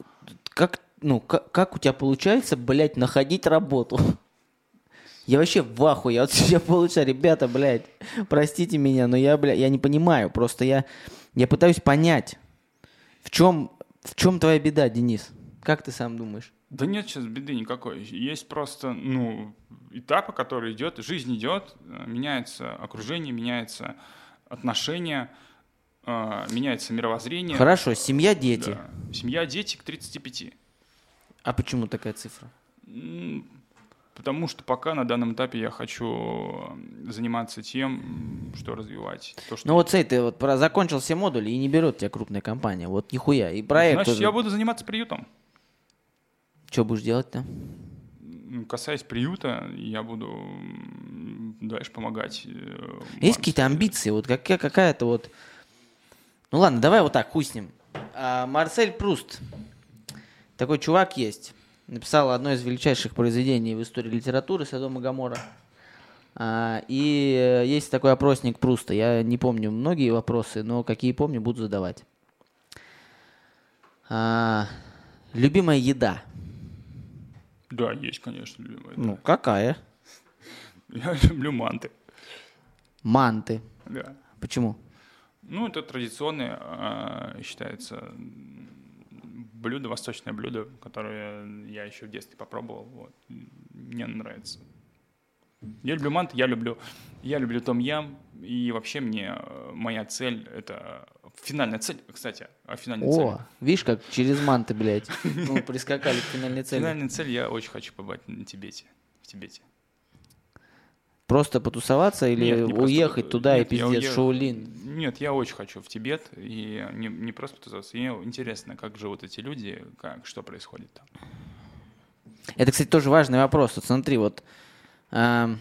как, ну, как, как у тебя получается, блядь, находить работу? Я вообще в ахуе. Я вот сейчас получаю, ребята, блядь, простите меня, но я, блядь, я не понимаю. Просто я, я пытаюсь понять, в чем, в чем твоя беда, Денис? Как ты сам думаешь? Да нет сейчас беды никакой. Есть просто, ну, этапы, которые идет, жизнь идет, меняется окружение, меняется отношения, э, меняется мировоззрение. Хорошо, семья, дети. Да. Семья, дети к 35. А почему такая цифра? Потому что пока на данном этапе я хочу заниматься тем, что развивать. То, что... Ну вот, Сей, ты вот про... закончил все модули и не берет тебя крупная компания. Вот нихуя. И проект... Значит, тоже... я буду заниматься приютом. Что будешь делать-то? Касаясь приюта, я буду дальше помогать. Э, Есть какие-то амбиции? Вот какая- какая-то вот... Ну ладно, давай вот так, хуй с ним. А, Марсель Пруст. Такой чувак есть написал одно из величайших произведений в истории литературы «Содом и Гамора». А, и э, есть такой опросник Пруста. Я не помню многие вопросы, но какие помню, буду задавать. А, любимая еда. Да, есть, конечно, любимая. Ну, какая? *laughs* Я люблю манты. Манты. Да. Почему? Ну, это традиционное, а, считается, блюдо, восточное блюдо, которое я еще в детстве попробовал. Вот. Мне нравится. Я люблю манты, я люблю, я люблю том ям, и вообще мне э, моя цель это финальная цель, кстати, а финальная цель. О, видишь, как через манты, блядь, *laughs* ну, прискакали к финальной цели. Финальная цель я очень хочу побывать на Тибете, в Тибете. Просто потусоваться или Нет, просто уехать туда нет, и пиздец Шаолин? Нет, я очень хочу в Тибет, и не, не просто потусоваться, мне интересно, как живут эти люди, как, что происходит там. Это, кстати, тоже важный вопрос. Вот смотри, вот эм,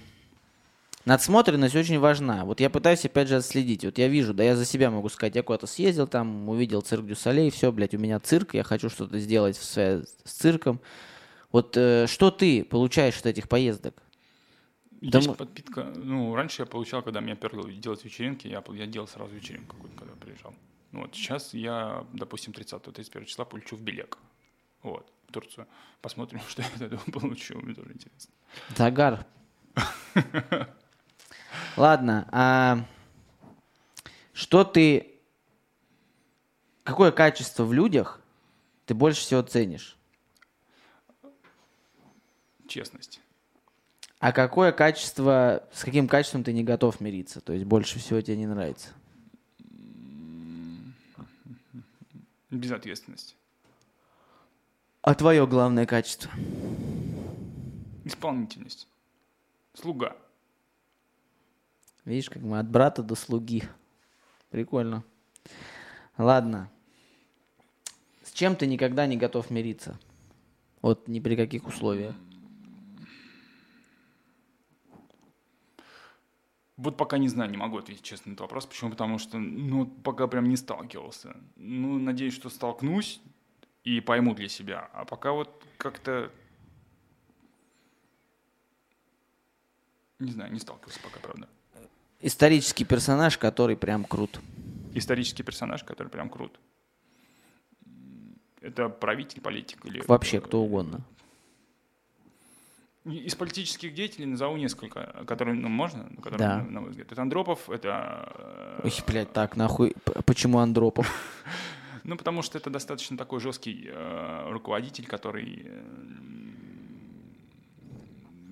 надсмотренность очень важна. Вот я пытаюсь, опять же, отследить. Вот я вижу, да я за себя могу сказать, я куда-то съездил там, увидел цирк Дю Солей, все, блядь, у меня цирк, я хочу что-то сделать в с цирком. Вот э, что ты получаешь от этих поездок? Да Есть подпитка. Ну, раньше я получал, когда меня перло делать вечеринки, я, я делал сразу вечеринку какую-то, когда приезжал. Ну, вот сейчас я, допустим, 30-31 числа полечу в Белек. Вот, в Турцию. Посмотрим, *laughs* что я от этого получу. Мне тоже интересно. Загар. Ладно, а что ты... Какое качество в людях ты больше всего ценишь? Честность. А какое качество, с каким качеством ты не готов мириться? То есть больше всего тебе не нравится? Безответственность. А твое главное качество? Исполнительность. Слуга. Видишь, как мы от брата до слуги. Прикольно. Ладно. С чем ты никогда не готов мириться? Вот ни при каких условиях. Вот пока не знаю, не могу ответить честно на этот вопрос. Почему? Потому что, ну, пока прям не сталкивался. Ну, надеюсь, что столкнусь и пойму для себя. А пока вот как-то... Не знаю, не сталкивался пока, правда. Исторический персонаж, который прям крут. Исторический персонаж, который прям крут. Это правитель, политик или... Вообще кто угодно. Из политических деятелей назову несколько, которые, ну, можно, которые, Да. на, на мой взгляд. Это Андропов, это... э, Ой, блядь, так, нахуй. Почему Андропов? *laughs* Ну, потому что это достаточно такой жесткий э, руководитель, который... э,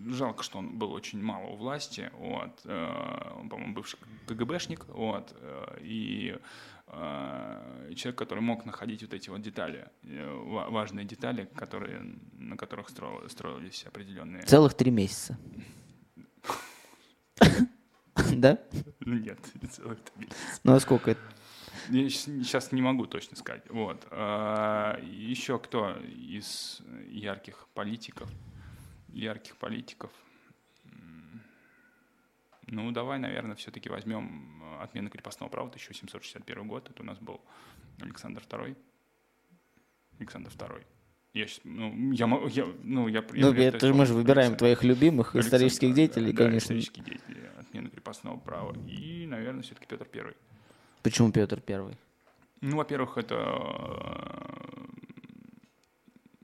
жалко, что он был очень мало у власти. Вот, э, он, по-моему, бывший КГБшник. Вот, э, и э, человек, который мог находить вот эти вот детали, э, ва- важные детали, которые, на которых строил- строились определенные... Целых три месяца. *laughs* Да? Ну, Нет, *laughs* не целых три Ну а сколько это? Я сейчас не могу точно сказать. Вот. А, Еще кто из ярких политиков? Ярких политиков. Ну, давай, наверное, все-таки возьмем э, отмену крепостного права, 1761 год. Это у нас был Александр II. Александр II. Я щас- ну, я, могу- я, ну, я, я Ну, это же мы же выбираем Александра. твоих любимых Александр, исторических деятелей, да, конечно. исторические деятели, отмена крепостного права. И, наверное, все-таки Петр Первый. Почему Петр Первый? Ну, во-первых, это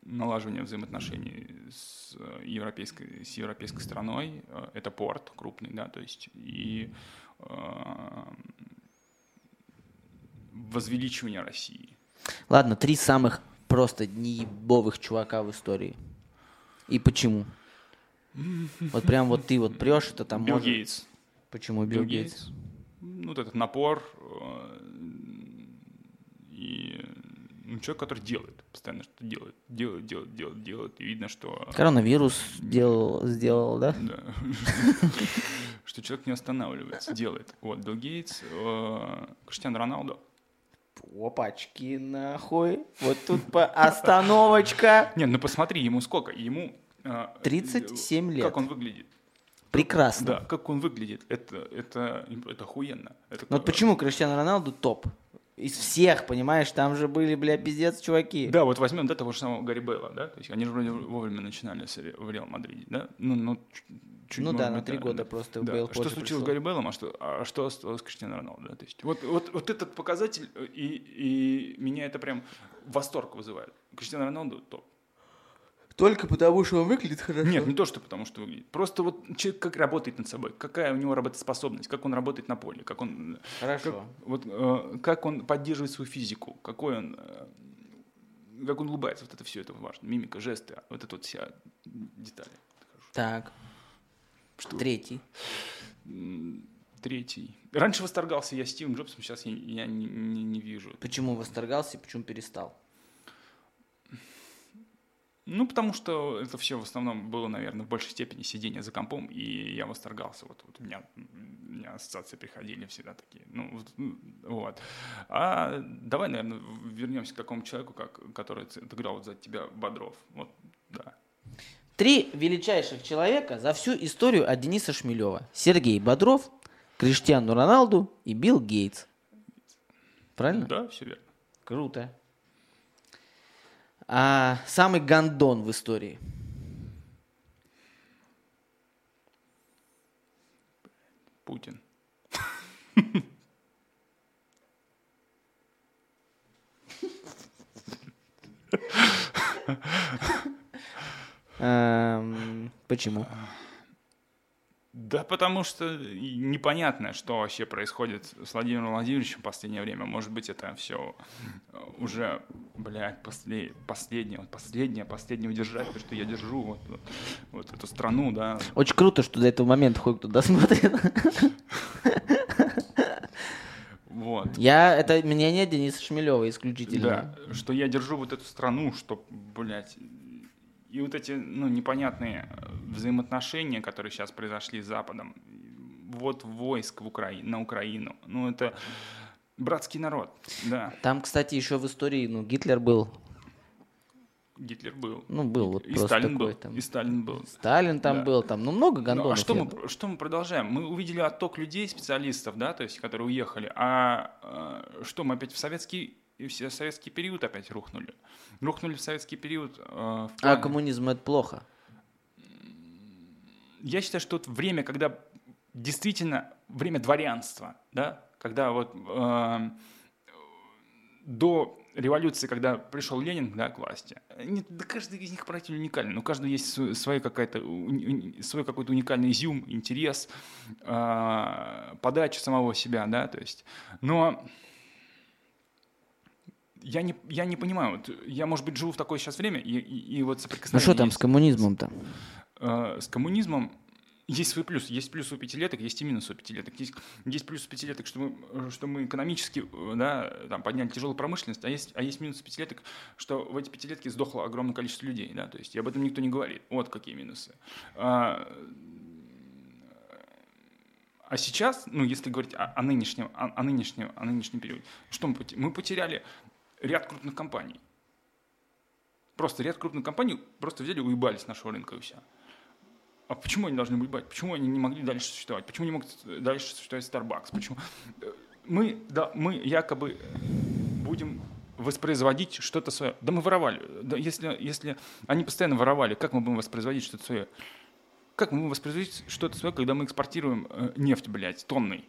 налаживание взаимоотношений с э, европейской, с европейской страной. Э, Это порт крупный, да, то есть и э, возвеличивание России. Ладно, три самых просто неебовых чувака в истории. И почему? Вот прям вот ты вот прешь, это там Билл может- Гейтс. Почему Билл Гейтс? Ну, вот этот напор э, и ну, человек, который делает, постоянно что делает, делает, делает, делает, делает, и видно, что Коронавирус делал, сделал, да? Да. *laughs* Что человек не останавливается, делает. Вот, Билл Гейтс, э, Криштиано Роналдо. Опачки, нахуй. Вот тут по остановочка. Нет, ну посмотри, ему сколько? Ему... э, 37 лет. Как он выглядит? Прекрасно. Да, как он выглядит. Это, это, это охуенно. Это Но вот как- почему Криштиано Роналду топ? Из всех, понимаешь, там же были, бля, пиздец, чуваки. Да, вот возьмем да, того же самого Гарри Бейла, да, то есть они же вроде вовремя начинали в Реал Мадриде, да, ну, ну чуть, Ну да, на три года просто да. Бейл Что случилось пришел. с Гарри Беллом, а что, а что осталось с Криштиано Роналдо? да, То есть вот, вот, вот этот показатель, э, и, и меня это прям восторг вызывает. Криштиано Роналдо топ. Только потому, что он выглядит хорошо. Нет, не то, что потому что выглядит. Просто вот человек как работает над собой, какая у него работоспособность, как он работает на поле, как он, Хорошо. как, вот, э, как он поддерживает свою физику, какой он, э, как он улыбается, вот это все это важно. Мимика, жесты, вот это вот вся детали. Так. Что? Третий. Третий. Раньше восторгался я Стивом Джобсом, сейчас я, я не, не- не вижу. Почему восторгался и почему перестал? Ну, потому что это все в основном было, наверное, в большей степени сидение за компом, и я восторгался. Вот, вот у, меня, у меня ассоциации приходили всегда такие. Ну, вот. А давай, наверное, вернемся к такому человеку, как, который отыграл вот за тебя Бодров. Вот, да. Три величайших человека за всю историю от Дениса Шмелева. Сергей Бодров, Криштиану Роналду и Билл Гейтс. Правильно? Да, все верно. Круто. А самый гандон в истории. Путин. Эм, почему? Да, потому что непонятно, что вообще происходит с Владимиром Владимировичем в последнее время. Может быть, это все уже, блядь, после, последнее, вот последнее, последнее удержать, то, что я держу вот, вот, эту страну, да. Очень круто, что до этого момента хоть кто-то смотрит. Вот. Я, это мнение Дениса Шмелева исключительно. Да, что я держу вот эту страну, что, блядь, и вот эти, ну, непонятные э, взаимоотношения, которые сейчас произошли с Западом, вот войск в Укра... на Украину, ну, это братский народ, да. Там, кстати, еще в истории, ну, Гитлер был, Гитлер был. ну, был вот и просто Сталин такой был. там. И Сталин был. Сталин там Да. был, там, ну, много Ну, гондонов. а что я мы, что мы продолжаем? Мы увидели отток людей, специалистов, да, то есть, которые уехали. А э, что, мы опять в советский, и все советский период опять рухнули? Рухнули в советский период. э, в А коммунизм это плохо. Я считаю, что это время, когда действительно время дворянства, да, когда вот э, до революции, когда пришел Ленин да, к власти, нет, да каждый из них правитель уникальный, но у каждого есть свой- какая-то, свой какой-то уникальный изюм, интерес, э, подача самого себя, да, то есть, но я не, я не понимаю, вот я, может быть, живу в такое сейчас время, и, и, и вот Ну соприкосновение что там есть с коммунизмом-то? э, с коммунизмом есть свои плюсы. Есть плюсы у пятилеток, есть и минусы у пятилеток. Есть, есть плюс у пятилеток, что мы, что мы экономически да, там, подняли тяжелую промышленность, а есть, а есть минус пятилеток, что в эти пятилетки сдохло огромное количество людей. Да? То есть, и об этом никто не говорит. Вот какие минусы. А, а сейчас, ну, если говорить о, о нынешнем, о, о нынешнем, о нынешнем периоде, что мы потеряли? Мы потеряли ряд крупных компаний. Просто ряд крупных компаний просто взяли и уебались с нашего рынка и все. А почему они должны быть? Почему они не могли дальше существовать? Почему не могут дальше существовать Starbucks? Почему? Мы, да, мы якобы будем воспроизводить что-то свое. Да мы воровали. Да если, если они постоянно воровали, как мы будем воспроизводить что-то свое? Как мы будем воспроизводить что-то свое, когда мы экспортируем э, нефть, блядь, тонной?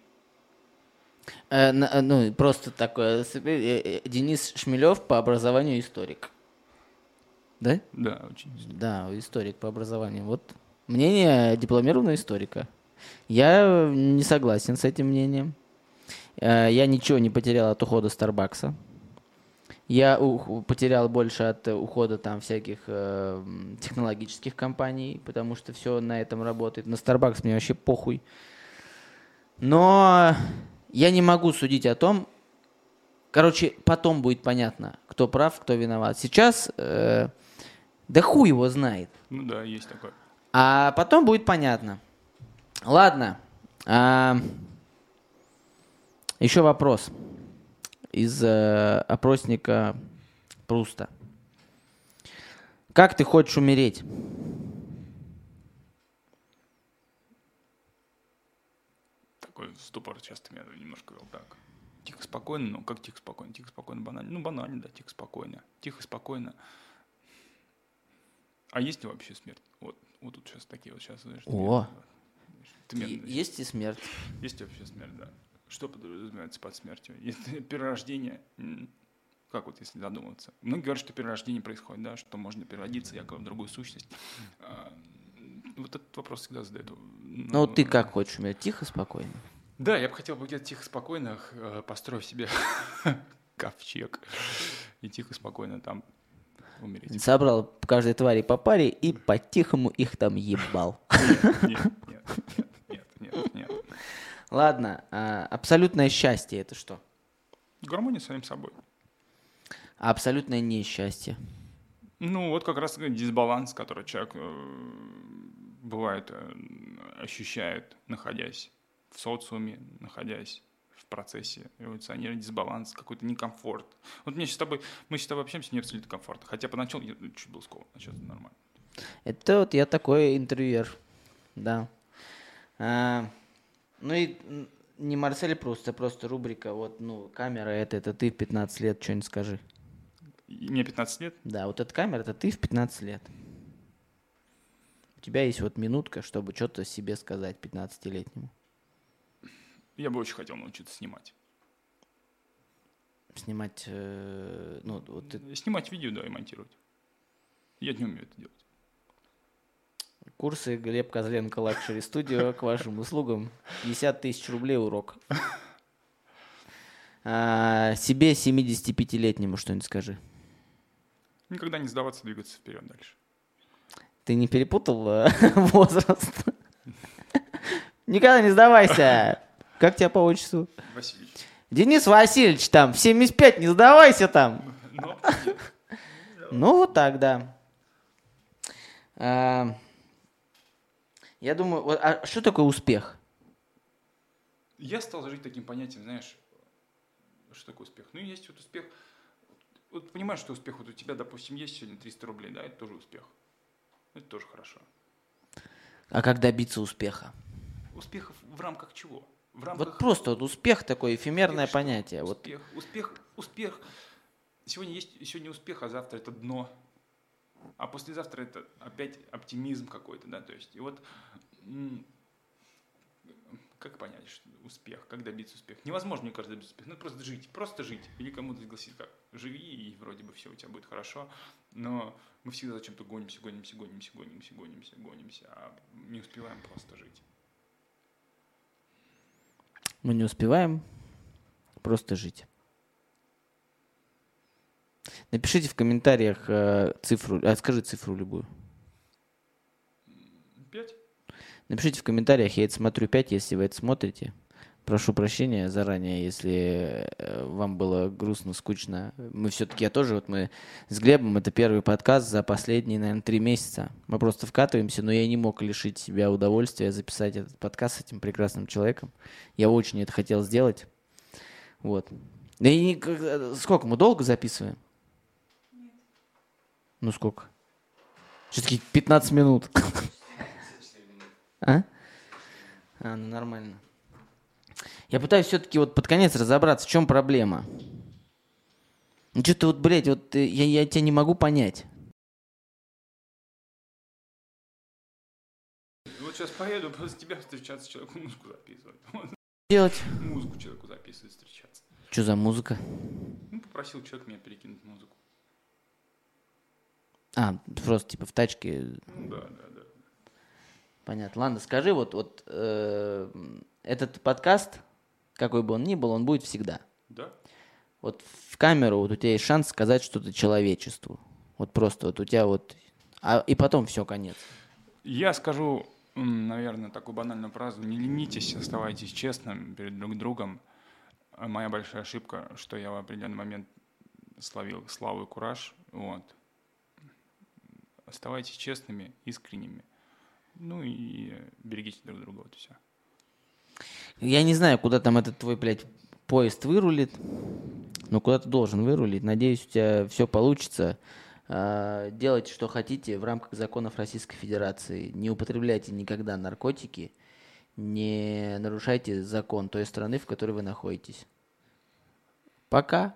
Э, э, ну, просто такое. э, Денис Шмелев по образованию историк. Да? Да, очень. Да, историк по образованию. Вот мнение дипломированного историка. Я не согласен с этим мнением. Я ничего не потерял от ухода Старбакса. Я потерял больше от ухода там всяких э, технологических компаний, потому что все на этом работает. На Starbucks мне вообще похуй. Но я не могу судить о том, короче, потом будет понятно, кто прав, кто виноват. Сейчас, э, да хуй его знает. Ну да, есть такое. А потом будет понятно. Ладно. А, еще вопрос из э, опросника Пруста. Как ты хочешь умереть? Такой ступор часто меня немножко вел так. Тихо, спокойно, ну как тихо, спокойно, тихо, спокойно, банально. Ну, банально, да, тихо, спокойно. Тихо, спокойно. А есть ли вообще смерть? Вот, Вот тут сейчас такие вот сейчас. Знаешь, О. такие, И- Есть и смерть. Есть вообще смерть, да. Что подразумевается под смертью? Если *laughs* перерождение, как вот если задуматься? Многие говорят, что перерождение происходит, да, что можно переродиться якобы в другую сущность. Вот этот вопрос всегда задают. Ну, вот ты как хочешь умереть? Тихо, спокойно. Да, я бы хотел бы где-то тихо, спокойно э, построив себе *laughs* ковчег и тихо, спокойно там умереть. Собрал каждой твари по паре и по-тихому их там ебал. Нет, нет, нет, нет, нет. Ладно, а абсолютное счастье это что? Гармония с самим собой. А абсолютное несчастье. Ну, вот как раз дисбаланс, который человек э, бывает э, ощущает, находясь в социуме, находясь в процессе эволюционера, дисбаланс, какой-то некомфорт. Вот мне сейчас с тобой, мы сейчас с тобой общаемся, мне абсолютно комфортно. Хотя поначалу я чуть был скован, а сейчас нормально. Это вот я такой интервьюер. Да. А, ну и не Марсель просто, просто рубрика, вот, ну, камера это, это ты в 15 лет, что-нибудь скажи. Мне 15 лет, Да, вот эта камера, это ты в 15 лет. У тебя есть вот минутка, чтобы что-то себе сказать 15-летнему. я бы очень хотел научиться снимать. Снимать, э, ну, вот ты- Снимать видео, да, и монтировать. Я не умею это делать. курсы Глеб Козленко Luxury Studio к вашим услугам. 50 тысяч рублей урок. А, себе 75-летнему что-нибудь скажи. Никогда не сдаваться, двигаться вперед дальше. Ты не перепутал э, *laughs* возраст? Никогда не сдавайся. Как тебя по отчеству? Василий. Денис Васильевич там, в 75, не сдавайся там. *laughs* Но Ну, вот так, да. А, Я думаю, а что такое успех? Я стал жить таким понятием, знаешь, что такое успех? Ну, есть вот успех. Вот понимаешь, что успех, вот у тебя, допустим, есть сегодня 300 рублей, да, это тоже успех. Это тоже хорошо. А как добиться успеха? Успех в рамках чего? В рамках... Вот просто вот успех такое эфемерное успех понятие. Вот Успех, успех, успех. Сегодня есть, сегодня успех, а завтра это дно. А послезавтра это опять оптимизм какой-то, да, то есть. И вот как понять, что успех, как добиться успеха? Невозможно, мне кажется, добиться успеха. Ну, просто жить, просто жить. Или кому-то гласить, как, живи, и вроде бы все у тебя будет хорошо. Но мы всегда зачем-то гонимся, гонимся, гонимся, гонимся, гонимся, гонимся, а не успеваем просто жить. мы не успеваем просто жить. Напишите в комментариях э, цифру, а скажи цифру любую. Напишите в комментариях, я это смотрю 5, если вы это смотрите. Прошу прощения заранее, если э, вам было грустно, скучно. Мы все-таки, я тоже, вот мы с Глебом, это первый подкаст за последние, наверное, три месяца. Мы просто вкатываемся, но я не мог лишить себя удовольствия записать этот подкаст с этим прекрасным человеком. Я очень это хотел сделать. Вот. Да и не- э, сколько, мы долго записываем? Ну сколько? Все-таки 15 минут. *laughs* А? А, ну нормально. Я пытаюсь все-таки вот под конец разобраться, в чем проблема. Ну что-то вот, блядь, вот э, я, я тебя не могу понять. Вот сейчас поеду *laughs* после тебя встречаться человеку музыку записывать. *laughs* Вот, Делать? Музыку человеку записывать, встречаться. Что за музыка? Ну, попросил человек меня перекинуть музыку. А, просто типа в тачке. Ну, да, да, да. Понятно. Ладно, скажи, вот, вот э, этот подкаст, какой бы он ни был, он будет всегда. Да? Вот в камеру вот у тебя есть шанс сказать что-то человечеству. Вот просто вот у тебя вот... А, и потом все, конец. Я скажу, наверное, такую банальную фразу. Не ленитесь, оставайтесь честным перед друг другом. А Моя большая ошибка, что я в определенный момент словил славу и кураж. Вот. Оставайтесь честными, искренними. Ну и берегите друг друга. Вот и все. Я не знаю, куда там этот твой, блядь, поезд вырулит, но куда ты должен вырулить. Надеюсь, у тебя все получится. А, Делайте, что хотите в рамках законов Российской Федерации. Не употребляйте никогда наркотики. Не нарушайте закон той страны, в которой вы находитесь. Пока.